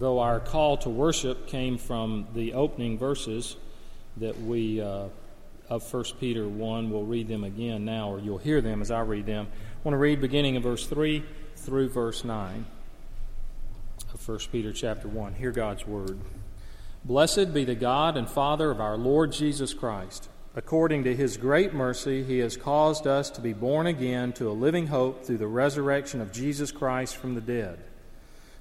though our call to worship came from the opening verses that we uh, of 1 Peter 1. We'll read them again now, or you'll hear them as I read them. I want to read beginning in verse 3 through verse 9 of 1 Peter chapter 1. Hear God's word. Blessed be the God and Father of our Lord Jesus Christ. According to his great mercy, he has caused us to be born again to a living hope through the resurrection of Jesus Christ from the dead,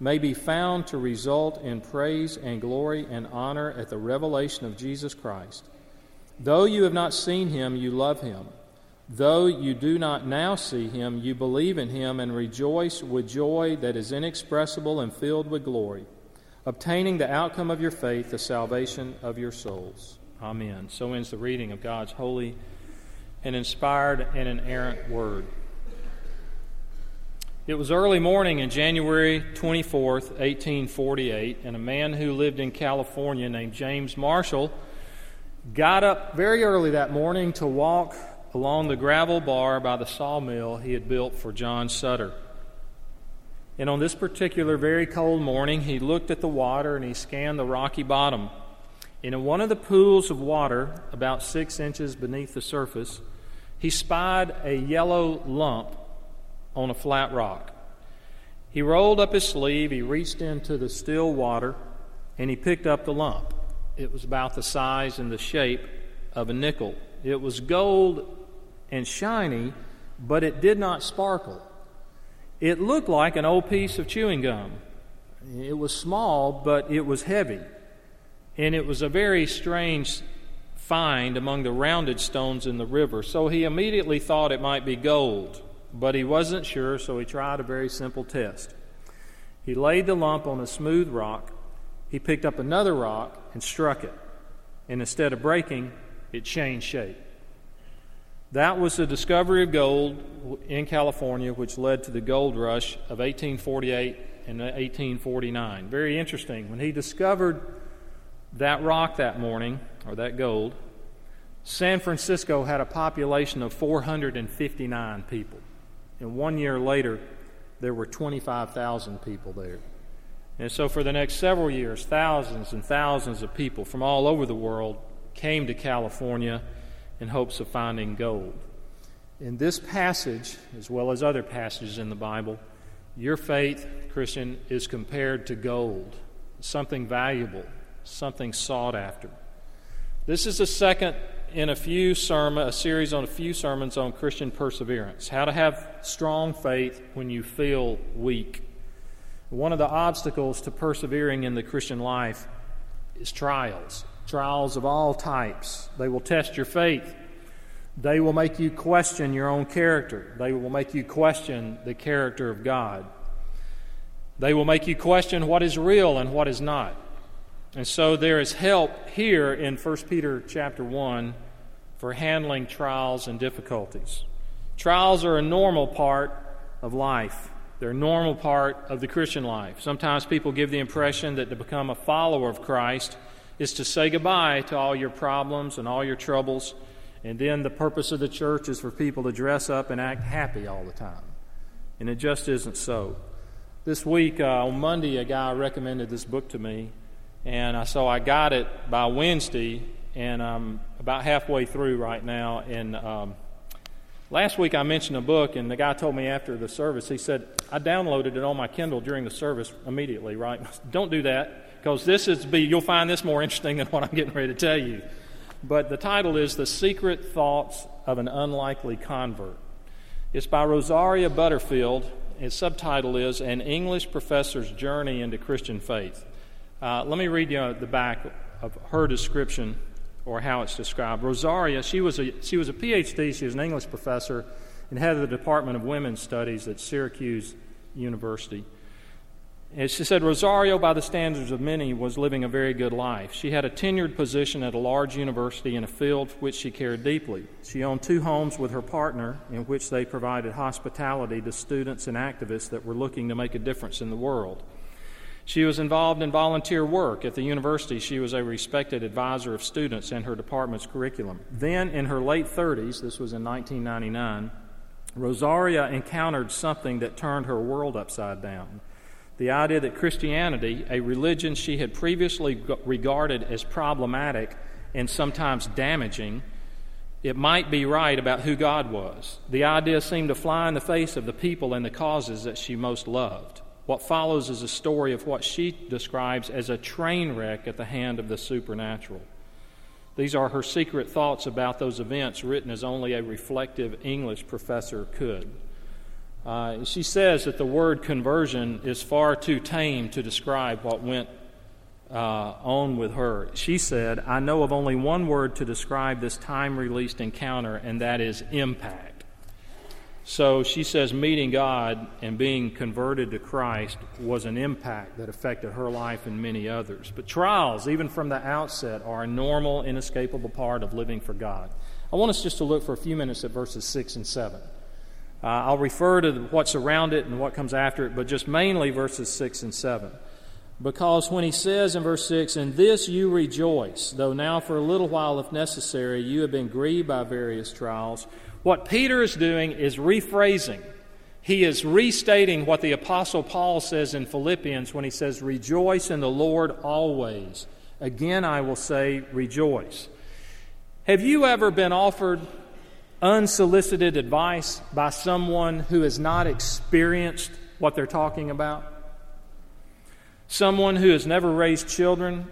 may be found to result in praise and glory and honor at the revelation of Jesus Christ. Though you have not seen him, you love him. Though you do not now see him, you believe in him and rejoice with joy that is inexpressible and filled with glory, obtaining the outcome of your faith, the salvation of your souls. Amen. So ends the reading of God's holy and inspired and inerrant word. It was early morning in January 24, 1848, and a man who lived in California named James Marshall got up very early that morning to walk along the gravel bar by the sawmill he had built for John Sutter. And on this particular very cold morning, he looked at the water and he scanned the rocky bottom. And in one of the pools of water, about six inches beneath the surface, he spied a yellow lump on a flat rock. He rolled up his sleeve, he reached into the still water, and he picked up the lump. It was about the size and the shape of a nickel. It was gold and shiny, but it did not sparkle. It looked like an old piece of chewing gum. It was small, but it was heavy and it was a very strange find among the rounded stones in the river. So he immediately thought it might be gold, but he wasn't sure, so he tried a very simple test. He laid the lump on a smooth rock. He picked up another rock and struck it, and instead of breaking, it changed shape. That was the discovery of gold in California, which led to the gold rush of 1848 and 1849. Very interesting. When he discovered that rock that morning, or that gold, San Francisco had a population of 459 people. And one year later, there were 25,000 people there. And so, for the next several years, thousands and thousands of people from all over the world came to California in hopes of finding gold. In this passage, as well as other passages in the Bible, your faith, Christian, is compared to gold, something valuable, something sought after. This is the second in a few sermon, a series on a few sermons on Christian perseverance, how to have strong faith when you feel weak. One of the obstacles to persevering in the Christian life is trials, trials of all types. They will test your faith. They will make you question your own character. They will make you question the character of God. They will make you question what is real and what is not. And so there is help here in 1 Peter chapter 1 for handling trials and difficulties. Trials are a normal part of life. They're a normal part of the Christian life. Sometimes people give the impression that to become a follower of Christ is to say goodbye to all your problems and all your troubles, and then the purpose of the church is for people to dress up and act happy all the time. And it just isn't so. This week, uh, on Monday, a guy recommended this book to me, and so I got it by Wednesday, and I'm about halfway through right now. And um, last week I mentioned a book, and the guy told me after the service, he said, I downloaded it on my Kindle during the service immediately, right? Don't do that, because this is be, you'll find this more interesting than what I'm getting ready to tell you. But the title is The Secret Thoughts of an Unlikely Convert. It's by Rosaria Butterfield. Its subtitle is An English Professor's Journey into Christian Faith. Uh, let me read you the back of her description or how it's described. Rosaria, she was a, she was a PhD, she was an English professor and head of the Department of Women's Studies at Syracuse University. And she said Rosaria, by the standards of many, was living a very good life. She had a tenured position at a large university in a field which she cared deeply. She owned two homes with her partner in which they provided hospitality to students and activists that were looking to make a difference in the world. She was involved in volunteer work. At the university, she was a respected advisor of students in her department's curriculum. Then, in her late 30s, this was in 1999, Rosaria encountered something that turned her world upside down. The idea that Christianity, a religion she had previously regarded as problematic and sometimes damaging, it might be right about who God was. The idea seemed to fly in the face of the people and the causes that she most loved. What follows is a story of what she describes as a train wreck at the hand of the supernatural. These are her secret thoughts about those events, written as only a reflective English professor could. Uh, she says that the word conversion is far too tame to describe what went uh, on with her. She said, I know of only one word to describe this time released encounter, and that is impact. So she says meeting God and being converted to Christ was an impact that affected her life and many others. But trials, even from the outset, are a normal, inescapable part of living for God. I want us just to look for a few minutes at verses 6 and 7. Uh, I'll refer to what's around it and what comes after it, but just mainly verses 6 and 7. Because when he says in verse 6, In this you rejoice, though now for a little while, if necessary, you have been grieved by various trials what Peter is doing is rephrasing. He is restating what the Apostle Paul says in Philippians when he says, Rejoice in the Lord always. Again, I will say, Rejoice. Have you ever been offered unsolicited advice by someone who has not experienced what they're talking about? Someone who has never raised children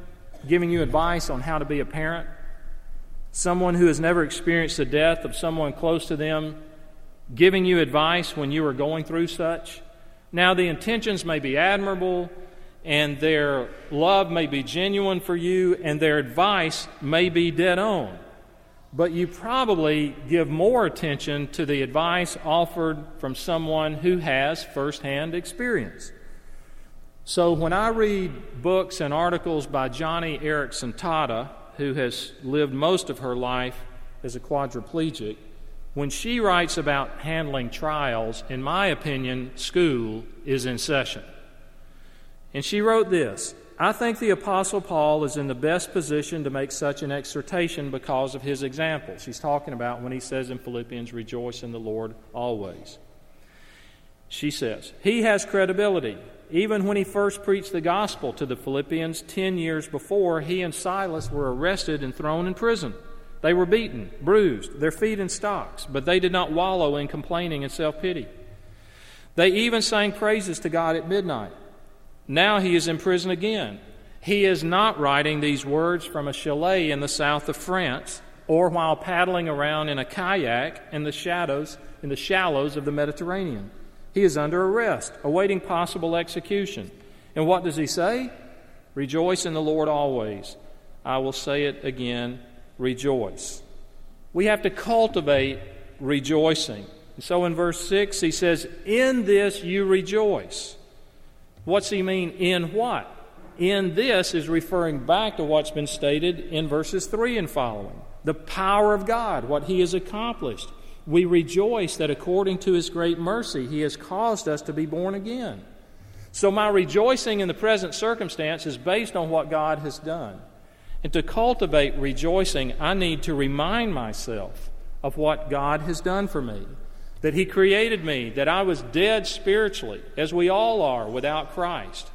giving you advice on how to be a parent? Someone who has never experienced the death of someone close to them giving you advice when you are going through such. Now, the intentions may be admirable, and their love may be genuine for you, and their advice may be dead on. But you probably give more attention to the advice offered from someone who has firsthand experience. So when I read books and articles by Joni Eareckson Tada, who has lived most of her life as a quadriplegic, when she writes about handling trials, in my opinion, school is in session. And she wrote this I think the Apostle Paul is in the best position to make such an exhortation because of his example. She's talking about when he says in Philippians, Rejoice in the Lord always. She says, He has credibility. Even when he first preached the gospel to the Philippians 10 years before, he and Silas were arrested and thrown in prison. They were beaten, bruised, their feet in stocks, but they did not wallow in complaining and self pity. They even sang praises to God at midnight. Now he is in prison again. He is not writing these words from a chalet in the south of France or while paddling around in a kayak in the shadows in the shallows of the Mediterranean. He is under arrest, awaiting possible execution. And what does he say? Rejoice in the Lord always. I will say it again rejoice. We have to cultivate rejoicing. So in verse 6, he says, In this you rejoice. What's he mean? In what? In this is referring back to what's been stated in verses 3 and following the power of God, what he has accomplished we rejoice that according to his great mercy, he has caused us to be born again. So, my rejoicing in the present circumstance is based on what God has done. And to cultivate rejoicing, I need to remind myself of what God has done for me. That He created me, that I was dead spiritually, as we all are without Christ.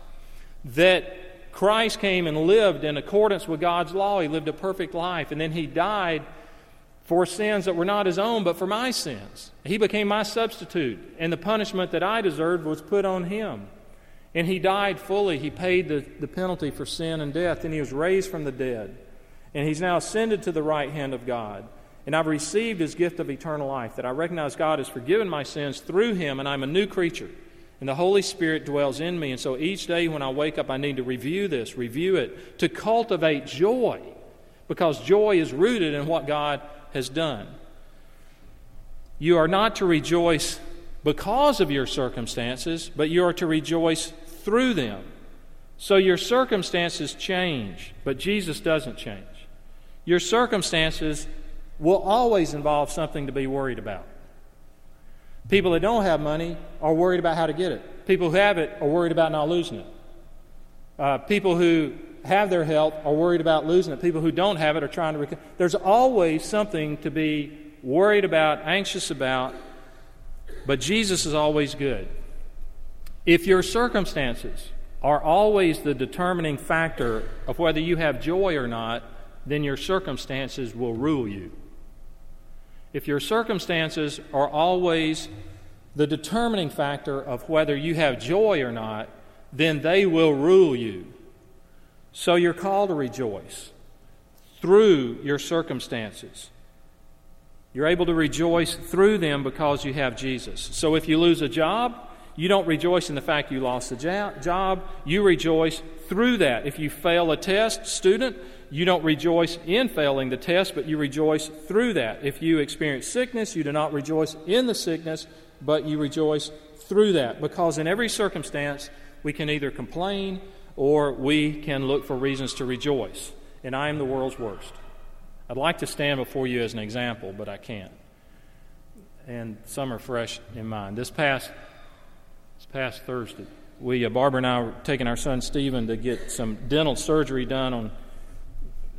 That Christ came and lived in accordance with God's law. He lived a perfect life, and then He died for sins that were not his own, but for my sins. He became my substitute, and the punishment that I deserved was put on him. And he died fully. He paid the, the penalty for sin and death, and he was raised from the dead. And he's now ascended to the right hand of God. And I've received his gift of eternal life, that I recognize God has forgiven my sins through him, and I'm a new creature. And the Holy Spirit dwells in me. And so each day when I wake up, I need to review this, review it, to cultivate joy, because joy is rooted in what God has done. You are not to rejoice because of your circumstances, but you are to rejoice through them. So your circumstances change, but Jesus doesn't change. Your circumstances will always involve something to be worried about. People that don't have money are worried about how to get it. People who have it are worried about not losing it. Uh, people who have their health are worried about losing it. People who don't have it are trying to. Rec- There's always something to be worried about, anxious about, but Jesus is always good. If your circumstances are always the determining factor of whether you have joy or not, then your circumstances will rule you. If your circumstances are always the determining factor of whether you have joy or not, then they will rule you. So you're called to rejoice through your circumstances. You're able to rejoice through them because you have Jesus. So if you lose a job, you don't rejoice in the fact you lost the job. You rejoice through that. If you fail a test, student, you don't rejoice in failing the test, but you rejoice through that. If you experience sickness, you do not rejoice in the sickness, but you rejoice through that. Because in every circumstance, we can either complain or we can look for reasons to rejoice. And I am the world's worst. I'd like to stand before you as an example, but I can't. And some are fresh in mind. This past, this past Thursday, we, uh, Barbara and I were taking our son Stephen to get some dental surgery done on.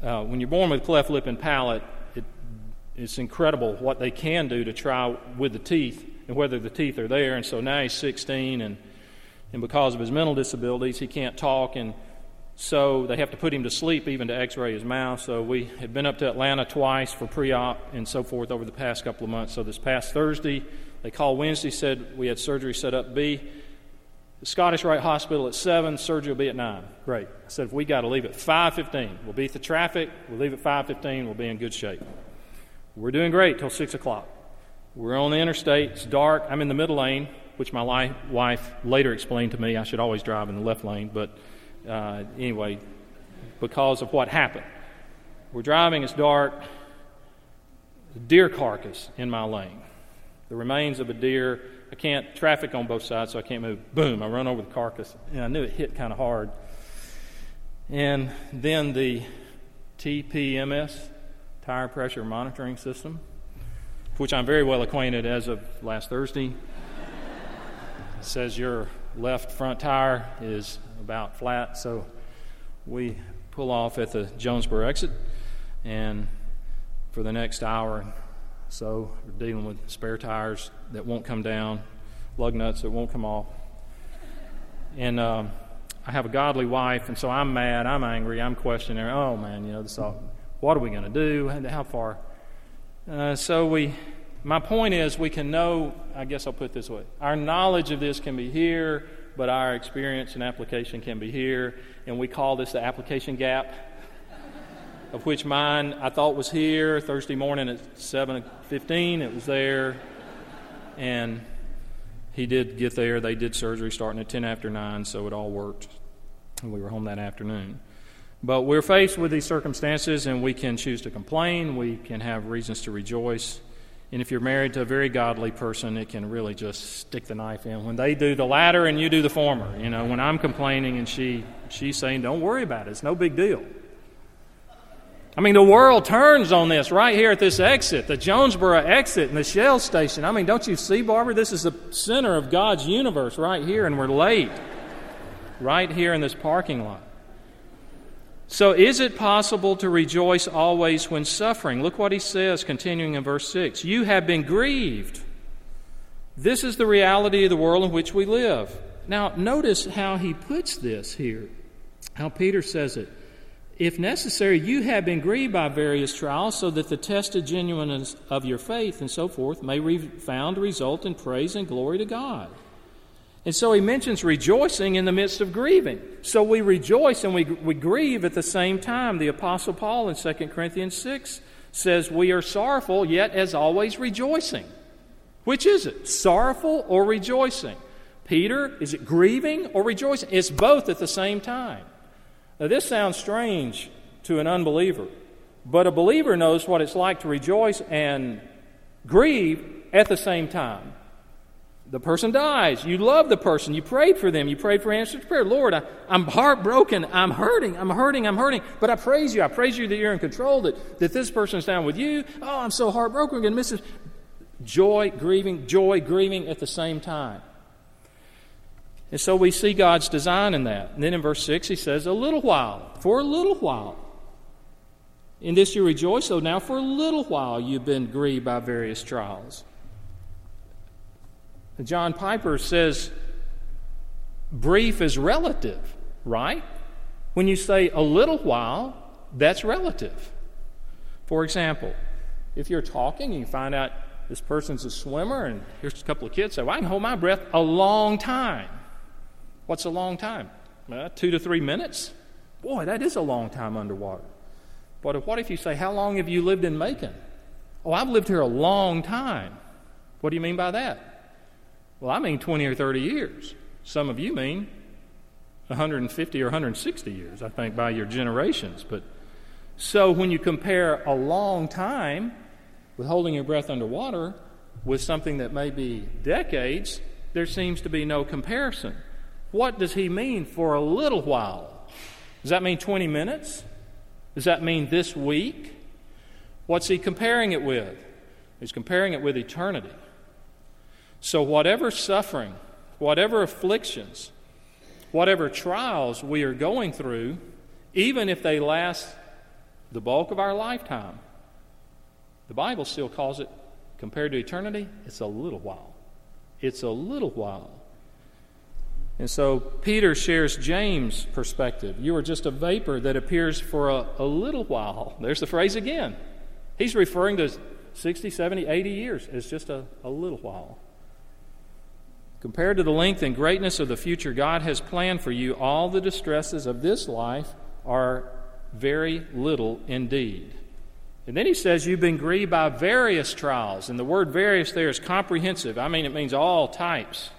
Uh, when you're born with cleft lip and palate, it, it's incredible what they can do to try with the teeth and whether the teeth are there. And so now he's 16, and, and because of his mental disabilities, he can't talk. And so they have to put him to sleep even to x ray his mouth. So we had been up to Atlanta twice for pre op and so forth over the past couple of months. So this past Thursday, they called Wednesday, said we had surgery set up B. The Scottish Rite Hospital at 7, surgery will be at 9. Great. I said, if we got to leave at 5.15, we'll beat the traffic, we'll leave at 5.15, we'll be in good shape. We're doing great till 6 o'clock. We're on the interstate, it's dark, I'm in the middle lane, which my wife later explained to me I should always drive in the left lane, but uh, anyway, because of what happened. We're driving, it's dark, deer carcass in my lane. The remains of a deer. I can't, traffic on both sides, so I can't move. Boom, I run over the carcass. And I knew it hit kind of hard. And then the TPMS, tire pressure monitoring system, which I'm very well acquainted as of last Thursday, says your left front tire is about flat. So we pull off at the Jonesboro exit, and for the next hour so we're dealing with spare tires that won't come down, lug nuts that won't come off. And um, I have a godly wife, and so I'm mad, I'm angry, I'm questioning. Oh man, you know, this all, what are we going to do? How far? Uh, so we, my point is, we can know. I guess I'll put this way: our knowledge of this can be here, but our experience and application can be here, and we call this the application gap of which mine I thought was here Thursday morning at 7:15. It was there, and he did get there. They did surgery starting at 10 after 9, so it all worked. And we were home that afternoon. But we're faced with these circumstances, and we can choose to complain. We can have reasons to rejoice. And if you're married to a very godly person, it can really just stick the knife in. When they do the latter and you do the former, you know, when I'm complaining and she she's saying, "Don't worry about it. It's no big deal." I mean, the world turns on this right here at this exit, the Jonesboro exit and the Shell station. I mean, don't you see, Barbara? This is the center of God's universe right here, and we're late right here in this parking lot. So, is it possible to rejoice always when suffering? Look what he says, continuing in verse 6. You have been grieved. This is the reality of the world in which we live. Now, notice how he puts this here, how Peter says it. If necessary, you have been grieved by various trials, so that the tested genuineness of your faith and so forth may be found result in praise and glory to God. And so he mentions rejoicing in the midst of grieving. So we rejoice and we, we grieve at the same time. The Apostle Paul in 2 Corinthians 6 says, We are sorrowful, yet as always rejoicing. Which is it? Sorrowful or rejoicing? Peter, is it grieving or rejoicing? It's both at the same time. Now, this sounds strange to an unbeliever, but a believer knows what it's like to rejoice and grieve at the same time. The person dies. You love the person. You prayed for them. You prayed for answers to prayer. Lord, I, am heartbroken. I'm hurting. I'm hurting. I'm hurting. But I praise you. I praise you that you're in control, that, that this person is down with you. Oh, I'm so heartbroken. I'm going to miss it. Joy, grieving, joy, grieving at the same time. And so we see God's design in that. And then in verse 6, he says, A little while, for a little while. In this you rejoice, so now for a little while you've been grieved by various trials. John Piper says, brief is relative, right? When you say a little while, that's relative. For example, if you're talking and you find out this person's a swimmer, and here's a couple of kids say, Well, I can hold my breath a long time. What's a long time? Uh, two to three minutes? Boy, that is a long time underwater. But what if you say, How long have you lived in Macon? Oh, I've lived here a long time. What do you mean by that? Well, I mean 20 or 30 years. Some of you mean 150 or 160 years, I think, by your generations. But so when you compare a long time with holding your breath underwater with something that may be decades, there seems to be no comparison. What does he mean for a little while? Does that mean 20 minutes? Does that mean this week? What's he comparing it with? He's comparing it with eternity. So, whatever suffering, whatever afflictions, whatever trials we are going through, even if they last the bulk of our lifetime, the Bible still calls it, compared to eternity, it's a little while. It's a little while. And so Peter shares James' perspective. You are just a vapor that appears for a, a, little while. There's the phrase again. He's referring to 60, 70, 80 years as just a, a little while. Compared to the length and greatness of the future God has planned for you, all the distresses of this life are very little indeed. And then he says, You've been grieved by various trials. And the word various there is comprehensive. I mean, it means all types.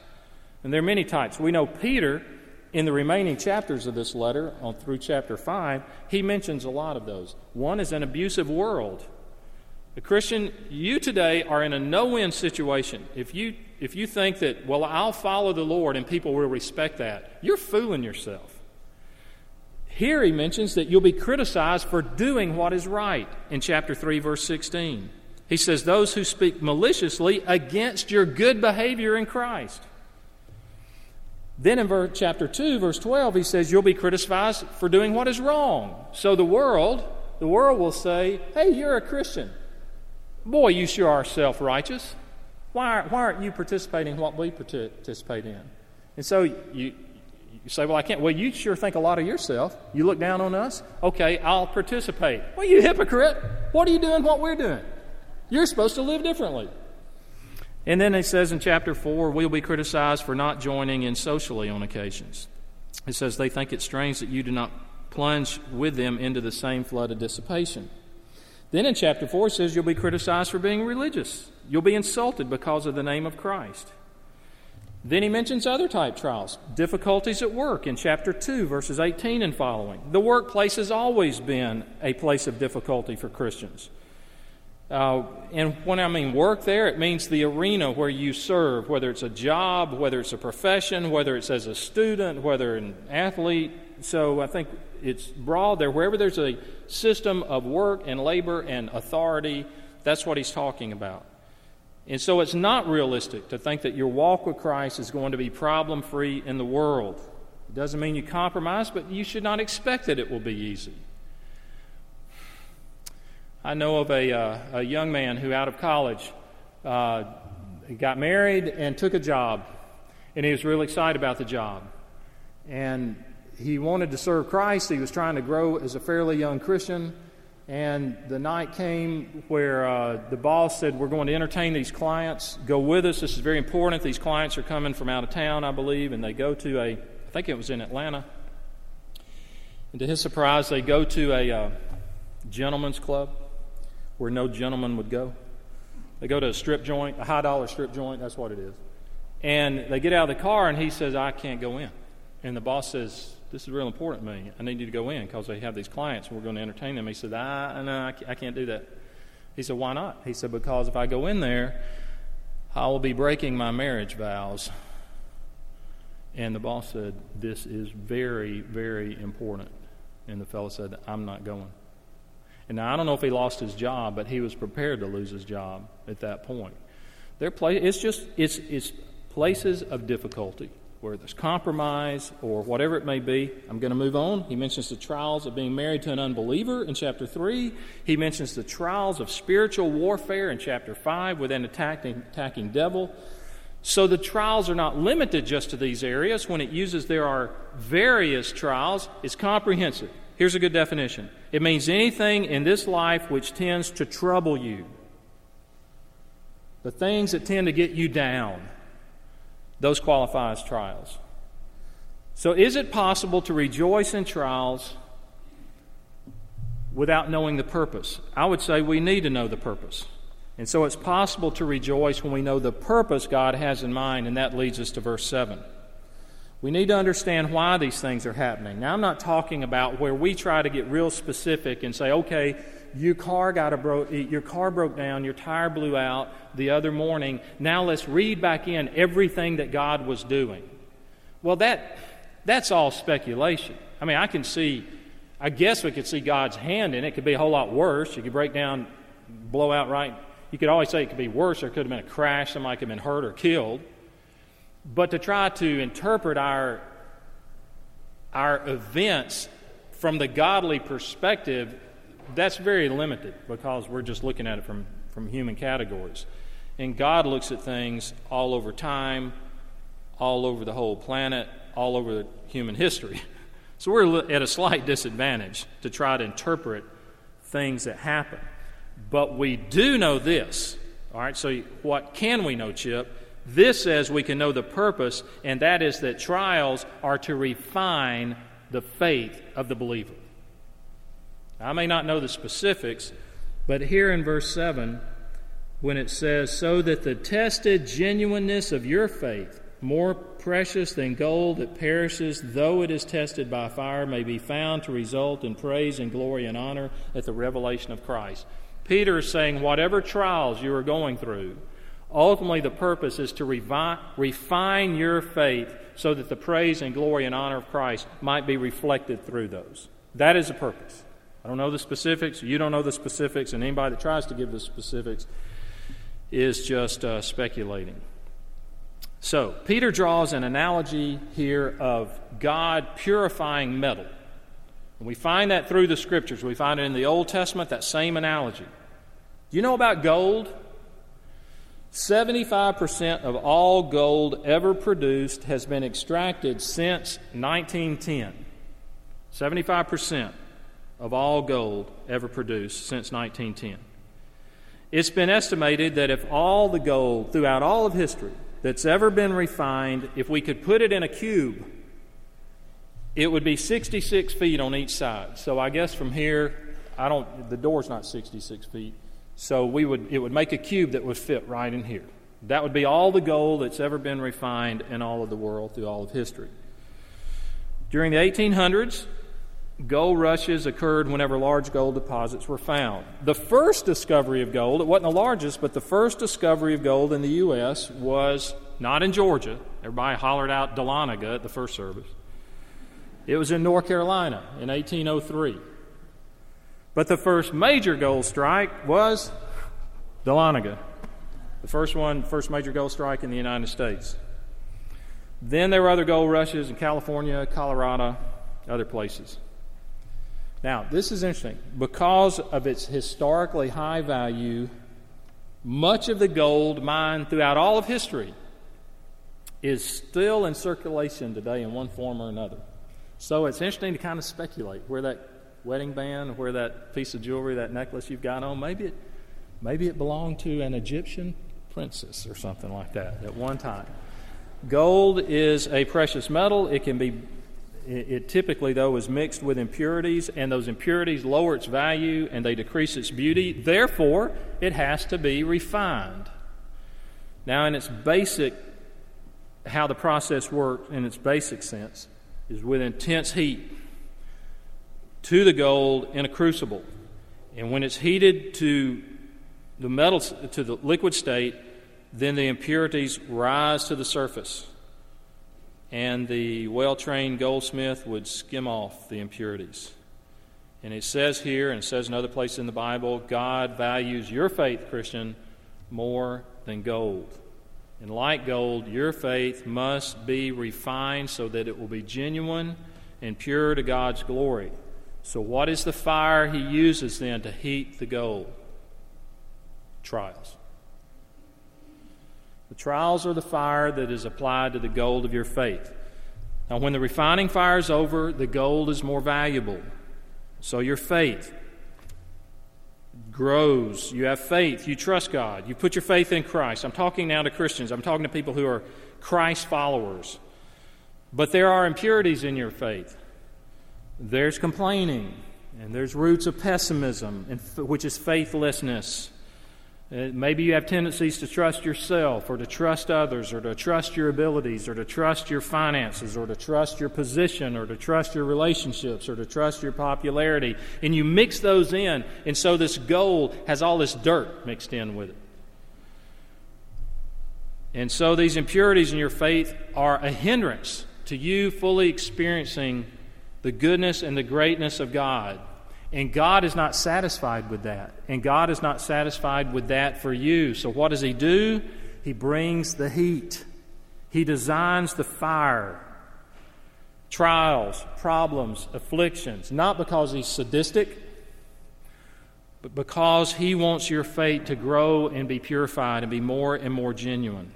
And there are many types. We know Peter, in the remaining chapters of this letter, on through chapter 5, he mentions a lot of those. One is an abusive world. A Christian, you today are in a no win situation. If you, if you think that, well, I'll follow the Lord and people will respect that, you're fooling yourself. Here he mentions that you'll be criticized for doing what is right in chapter 3, verse 16. He says, Those who speak maliciously against your good behavior in Christ. Then in verse, chapter 2, verse 12, he says, You'll be criticized for doing what is wrong. So the world, the world will say, Hey, you're a Christian. Boy, you sure are self righteous. Why, why aren't you participating in what we participate in? And so you, you say, Well, I can't. Well, you sure think a lot of yourself. You look down on us. Okay, I'll participate. Well, you hypocrite. What are you doing what we're doing? You're supposed to live differently. And then it says in chapter 4, we'll be criticized for not joining in socially on occasions. It says they think it's strange that you do not plunge with them into the same flood of dissipation. Then in chapter 4, it says you'll be criticized for being religious. You'll be insulted because of the name of Christ. Then he mentions other type trials, difficulties at work in chapter 2, verses 18 and following. The workplace has always been a place of difficulty for Christians. Uh, and when I mean work there, it means the arena where you serve, whether it's a job, whether it's a profession, whether it's as a student, whether an athlete. So I think it's broad there. Wherever there's a system of work and labor and authority, that's what he's talking about. And so it's not realistic to think that your walk with Christ is going to be problem free in the world. It doesn't mean you compromise, but you should not expect that it will be easy. I know of a, uh, a young man who, out of college, uh, got married and took a job, and he was really excited about the job. And he wanted to serve Christ. He was trying to grow as a fairly young Christian. And the night came where uh, the boss said, We're going to entertain these clients. Go with us. This is very important. These clients are coming from out of town, I believe. And they go to a, I think it was in Atlanta. And to his surprise, they go to a uh, gentleman's club where no gentleman would go. They go to a strip joint, a high dollar strip joint. That's what it is. And they get out of the car, and he says, I can't go in. And the boss says, this is real important to me. I need you to go in because they have these clients and we're going to entertain them. He said, I, no, I can't do that. He said, Why not? He said, Because if I go in there, I will be breaking my marriage vows. And the boss said, This is very, very important. And the fellow said, I'm not going. And now I don't know if he lost his job, but he was prepared to lose his job at that point. Play, it's just it's, it's places of difficulty where there's compromise or whatever it may be. I'm going to move on. He mentions the trials of being married to an unbeliever in chapter 3. He mentions the trials of spiritual warfare in chapter 5 with an attacking, attacking devil. So the trials are not limited just to these areas. When it uses there are various trials, it's comprehensive. Here's a good definition it means anything in this life which tends to trouble you, the things that tend to get you down, those qualify as trials. So, is it possible to rejoice in trials without knowing the purpose? I would say we need to know the purpose. And so it's possible to rejoice when we know the purpose God has in mind, and that leads us to verse 7. We need to understand why these things are happening. Now, I'm not talking about where we try to get real specific and say, okay, your car got a bro- your car broke down, your tire blew out the other morning. Now let's read back in everything that God was doing. Well, that that's all speculation. I mean, I can see, I guess we could see God's hand in it. It could be a whole lot worse. You could break down, blow out right you could always say it could be worse. There could have been a crash. Somebody could have been hurt or killed. But to try to interpret our, our events from the godly perspective, that's very limited because we're just looking at it from, from human categories. And God looks at things all over time, all over the whole planet, all over human history. So we're at a slight disadvantage to try to interpret things that happen. But we do know this. All right, so what can we know, Chip? This says we can know the purpose, and that is that trials are to refine the faith of the believer. I may not know the specifics, but here in verse 7, when it says, So that the tested genuineness of your faith, more precious than gold that perishes, though it is tested by fire, may be found to result in praise and glory and honor at the revelation of Christ. Peter is saying, whatever trials you are going through, ultimately the purpose is to revi- refine your faith so that the praise and glory and honor of Christ might be reflected through those. That is the purpose. I don't know the specifics. You don't know the specifics, and anybody that tries to give the specifics is just uh, speculating. So, Peter draws an analogy here of God purifying metal. And we find that through the scriptures. We find it in the Old Testament, that same analogy. You know about gold? 75% of all gold ever produced has been extracted since 1910. 75% of all gold ever produced since 1910. It's been estimated that if all the gold throughout all of history that's ever been refined, if we could put it in a cube, it would be 66 feet on each side. So I guess from here, I don't. The door's not 66 feet, so we would. It would make a cube that would fit right in here. That would be all the gold that's ever been refined in all of the world through all of history. During the 1800s, gold rushes occurred whenever large gold deposits were found. The first discovery of gold, it wasn't the largest, but the first discovery of gold in the U.S. was not in Georgia. Everybody hollered out Dahlonega at the first service. It was in North Carolina in 1803. But the first major gold strike was Dahlonega, the first one, first major gold strike in the United States. Then there were other gold rushes in California, Colorado, other places. Now, this is interesting. Because of its historically high value, much of the gold mined throughout all of history is still in circulation today in one form or another. So it's interesting to kind of speculate where that wedding band, where that piece of jewelry, that necklace you've got on, maybe it, maybe it belonged to an Egyptian princess or something like that at one time. Gold is a precious metal. It can be, it, it typically, though, is mixed with impurities, and those impurities lower its value and they decrease its beauty. Therefore, it has to be refined. Now, in its basic, how the process works in its basic sense, is with intense heat to the gold in a crucible. And when it's heated to the metal to the liquid state, then the impurities rise to the surface, and the well trained goldsmith would skim off the impurities. And it says here, and it says in other places in the Bible, God values your faith, Christian, more than gold. And like gold, your faith must be refined so that it will be genuine and pure to God's glory. So, what is the fire he uses then to heat the gold? Trials. The trials are the fire that is applied to the gold of your faith. Now, when the refining fire is over, the gold is more valuable. So, your faith grows. You have faith. You trust God. You put your faith in Christ. I'm talking now to Christians. I'm talking to people who are Christ followers. But there are impurities in your faith. There's complaining, and there's roots of pessimism, which is faithlessness. Uh, maybe you have tendencies to trust yourself, or to trust others, or to trust your abilities, or to trust your finances, or to trust your position, or to trust your relationships, or to trust your popularity. And you mix those in, and so this gold has all this dirt mixed in with it. And so these impurities in your faith are a hindrance to you fully experiencing the goodness and the greatness of God and God is not satisfied with that. And God is not satisfied with that for you. So what does He do? He brings the heat, He designs the fire. Trials, problems, afflictions, not because He's sadistic, but because He wants your faith to grow and be purified and be more and more genuine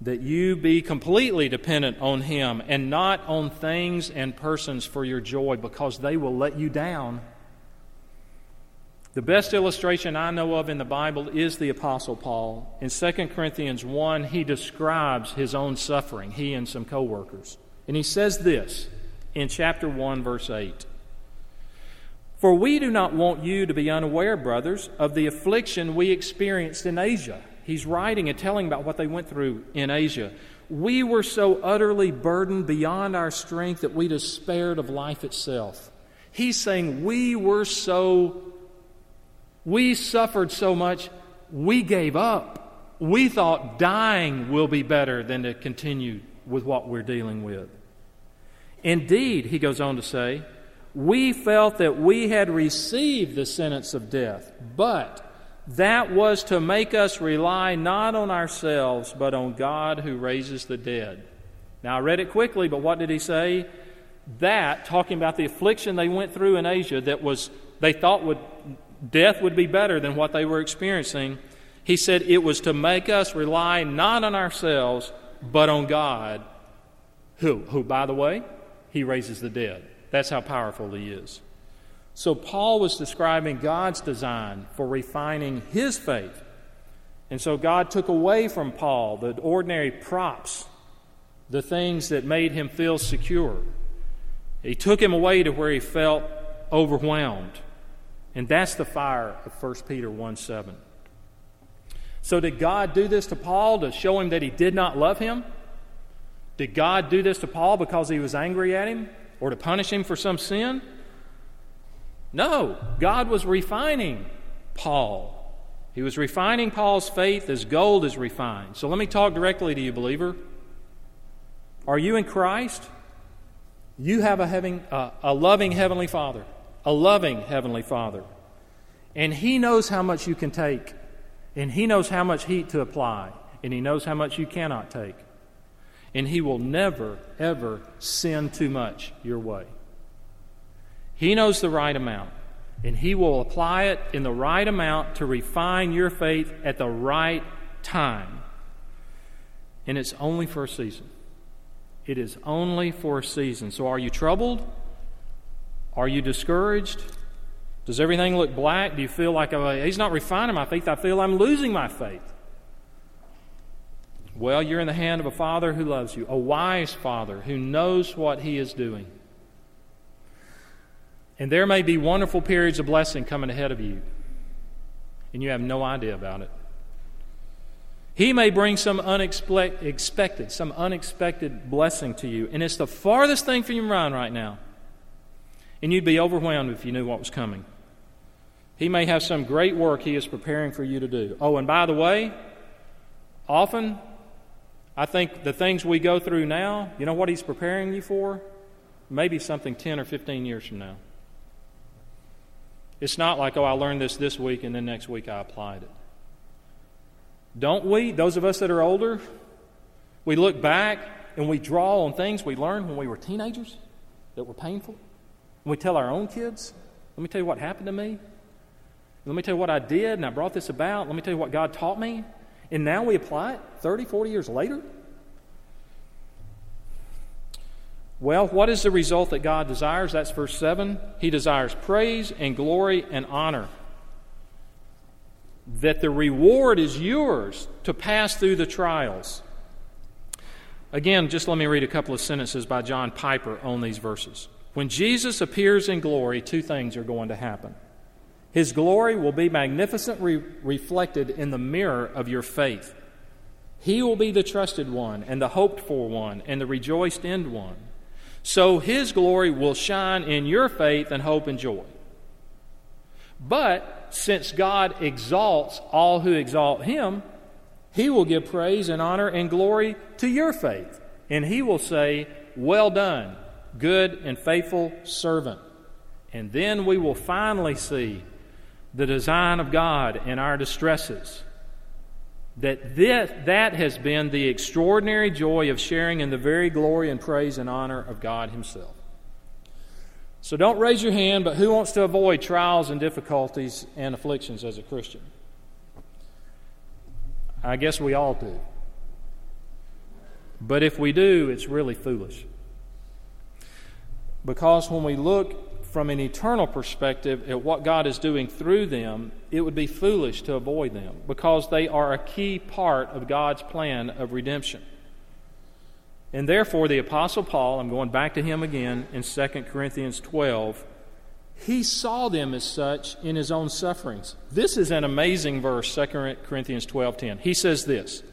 that you be completely dependent on Him and not on things and persons for your joy because they will let you down. The best illustration I know of in the Bible is the Apostle Paul. In 2 Corinthians 1, he describes his own suffering, he and some co workers. And he says this in chapter 1, verse 8 For we do not want you to be unaware, brothers, of the affliction we experienced in Asia. He's writing and telling about what they went through in Asia. We were so utterly burdened beyond our strength that we despaired of life itself. He's saying we were so we suffered so much, we gave up. We thought dying will be better than to continue with what we're dealing with. Indeed, he goes on to say, we felt that we had received the sentence of death, but that was to make us rely not on ourselves, but on God who raises the dead. Now, I read it quickly, but what did he say? That, talking about the affliction they went through in Asia, that was they thought would death would be better than what they were experiencing, he said it was to make us rely not on ourselves, but on God, who, who by the way, he raises the dead. That's how powerful he is. So Paul was describing God's design for refining his faith. And so God took away from Paul the ordinary props, the things that made him feel secure. He took him away to where he felt overwhelmed. And that's the fire of 1 Peter 1 7. So, did God do this to Paul to show him that he did not love him? Did God do this to Paul because he was angry at him or to punish him for some sin? No, God was refining Paul. He was refining Paul's faith as gold is refined. So let me talk directly to you, believer. Are you in Christ? You have a, having, uh, a loving Heavenly Father a loving Heavenly Father. And He knows how much you can take, and He knows how much heat to apply, and He knows how much you cannot take. And He will never, ever send too much your way. He knows the right amount, and He will apply it in the right amount to refine your faith at the right time. And it's only for a season. It is only for a season. So are you troubled? Are you discouraged? Does everything look black? Do you feel like oh, he's not refining my faith? I feel I'm losing my faith. Well, you're in the hand of a father who loves you, a wise father who knows what he is doing. And there may be wonderful periods of blessing coming ahead of you, and you have no idea about it. He may bring some unexpected, some unexpected blessing to you, and it's the farthest thing from your mind right now and you'd be overwhelmed if you knew what was coming. He may have some great work he is preparing for you to do. Oh, and by the way, Often, I think the things we go through now, you know what He's preparing you for? Maybe something 10 or 15 years from now. It's not like, oh, I learned this this week and then next week I applied it. Don't we, those of us that are older, we look back and we draw on things we learned when we were teenagers that were painful? And we tell our own kids, let me tell you what happened to me. Let me tell you what I did and I brought this about. Let me tell you what God taught me. And now we apply it 30, 40 years later? Well, what is the result that God desires? That's verse 7. He desires praise and glory and honor. That the reward is yours to pass through the trials. Again, just let me read a couple of sentences by John Piper on these verses. When Jesus appears in glory, two things are going to happen. His glory will be magnificently reflected in the mirror of your faith. He will be the trusted one, and the hoped for one, and the rejoiced in one. So his glory will shine in your faith and hope and joy. But since God exalts all who exalt him, he will give praise and honor and glory to your faith. And he will say, Well done, good and faithful servant. And then we will finally see the design of God in our distresses. That this, that has been the extraordinary joy of sharing in the very glory and praise and honor of God Himself. So don't raise your hand, but who wants to avoid trials and difficulties and afflictions as a Christian? I guess we all do. But if we do, it's really foolish. Because when we look from an eternal perspective at what God is doing through them, it would be foolish to avoid them because they are a key part of God's plan of redemption. And therefore, the Apostle Paul, I'm going back to him again in 2 Corinthians 12, he saw them as such in his own sufferings. This is an amazing verse, 2 Corinthians 12:10. He says this,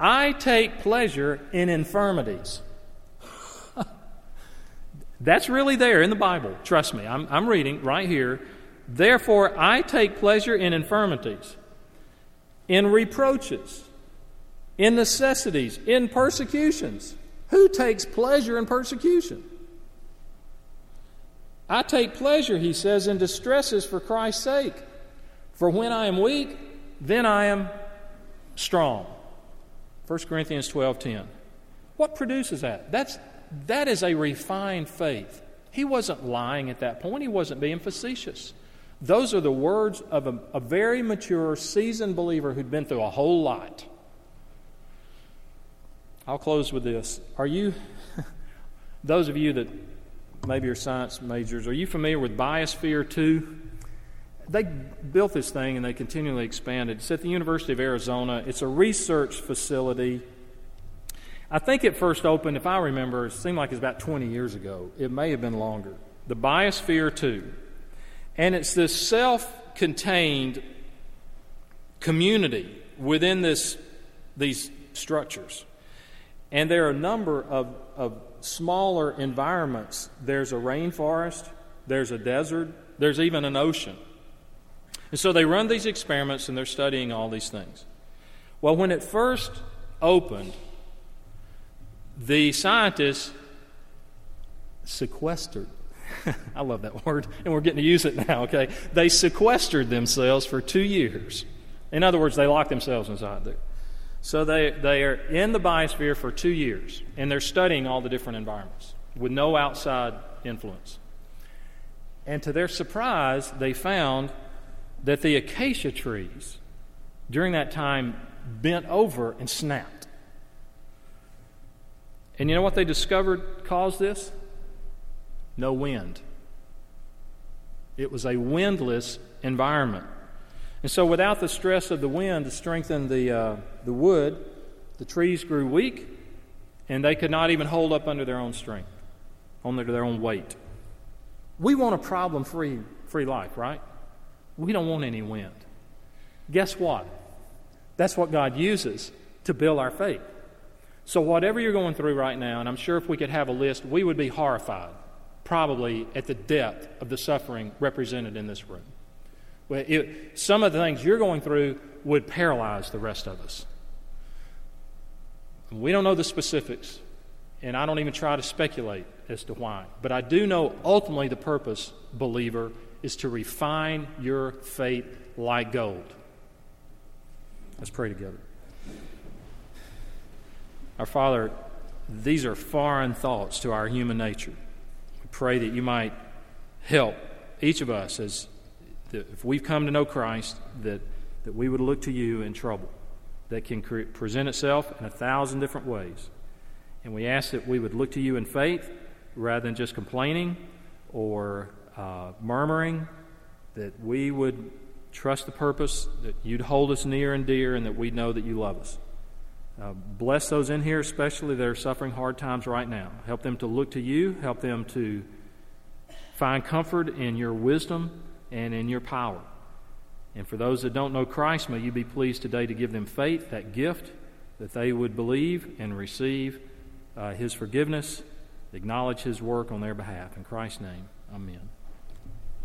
"I take pleasure in infirmities." That's really there in the Bible. Trust me. I'm, I'm reading right here. Therefore, I take pleasure in infirmities, in reproaches, in necessities, in persecutions. Who takes pleasure in persecution? I take pleasure, he says, in distresses for Christ's sake. For when I am weak, then I am strong. 1 Corinthians 12:10. What produces that? That's that is a refined faith. He wasn't lying at that point, he wasn't being facetious. Those are the words of a, a very mature, seasoned believer who'd been through a whole lot. I'll close with this. Are you, those of you that maybe are science majors, are you familiar with Biosphere 2? They built this thing and they continually expanded. It's at the University of Arizona. It's a research facility I think it first opened, if I remember, it seemed like it was about 20 years ago. It may have been longer. The Biosphere 2. And it's this self contained community within this, these structures. And there are a number of, of smaller environments. There's a rainforest, there's a desert, there's even an ocean. And so they run these experiments and they're studying all these things. Well, when it first opened, the scientists sequestered. I love that word, and we're getting to use it now, okay? They sequestered themselves for two years. In other words, they locked themselves inside there. So they, they are in the biosphere for two years, and they're studying all the different environments with no outside influence. And to their surprise, they found that the acacia trees during that time bent over and snapped. And you know what they discovered caused this? No wind. It was a windless environment. And so, without the stress of the wind to strengthen the, uh, the wood, the trees grew weak and they could not even hold up under their own strength, under their own weight. We want a problem free free life, right? We don't want any wind. Guess what? That's what God uses to build our faith. So, whatever you're going through right now, and I'm sure if we could have a list, we would be horrified, probably, at the depth of the suffering represented in this room. Well, it, some of the things you're going through would paralyze the rest of us. We don't know the specifics, and I don't even try to speculate as to why. But I do know ultimately the purpose, believer, is to refine your faith like gold. Let's pray together. Our Father, these are foreign thoughts to our human nature. We pray that you might help each of us as if we've come to know Christ, that, that we would look to you in trouble that can cre- present itself in a thousand different ways. And we ask that we would look to you in faith rather than just complaining or uh, murmuring, that we would trust the purpose, that you'd hold us near and dear, and that we know that you love us. Uh, bless those in here, especially that are suffering hard times right now. Help them to look to you, help them to find comfort in your wisdom and in your power. And for those that don't know Christ, may you be pleased today to give them faith, that gift, that they would believe and receive uh, His forgiveness, acknowledge His work on their behalf. In Christ's name, amen.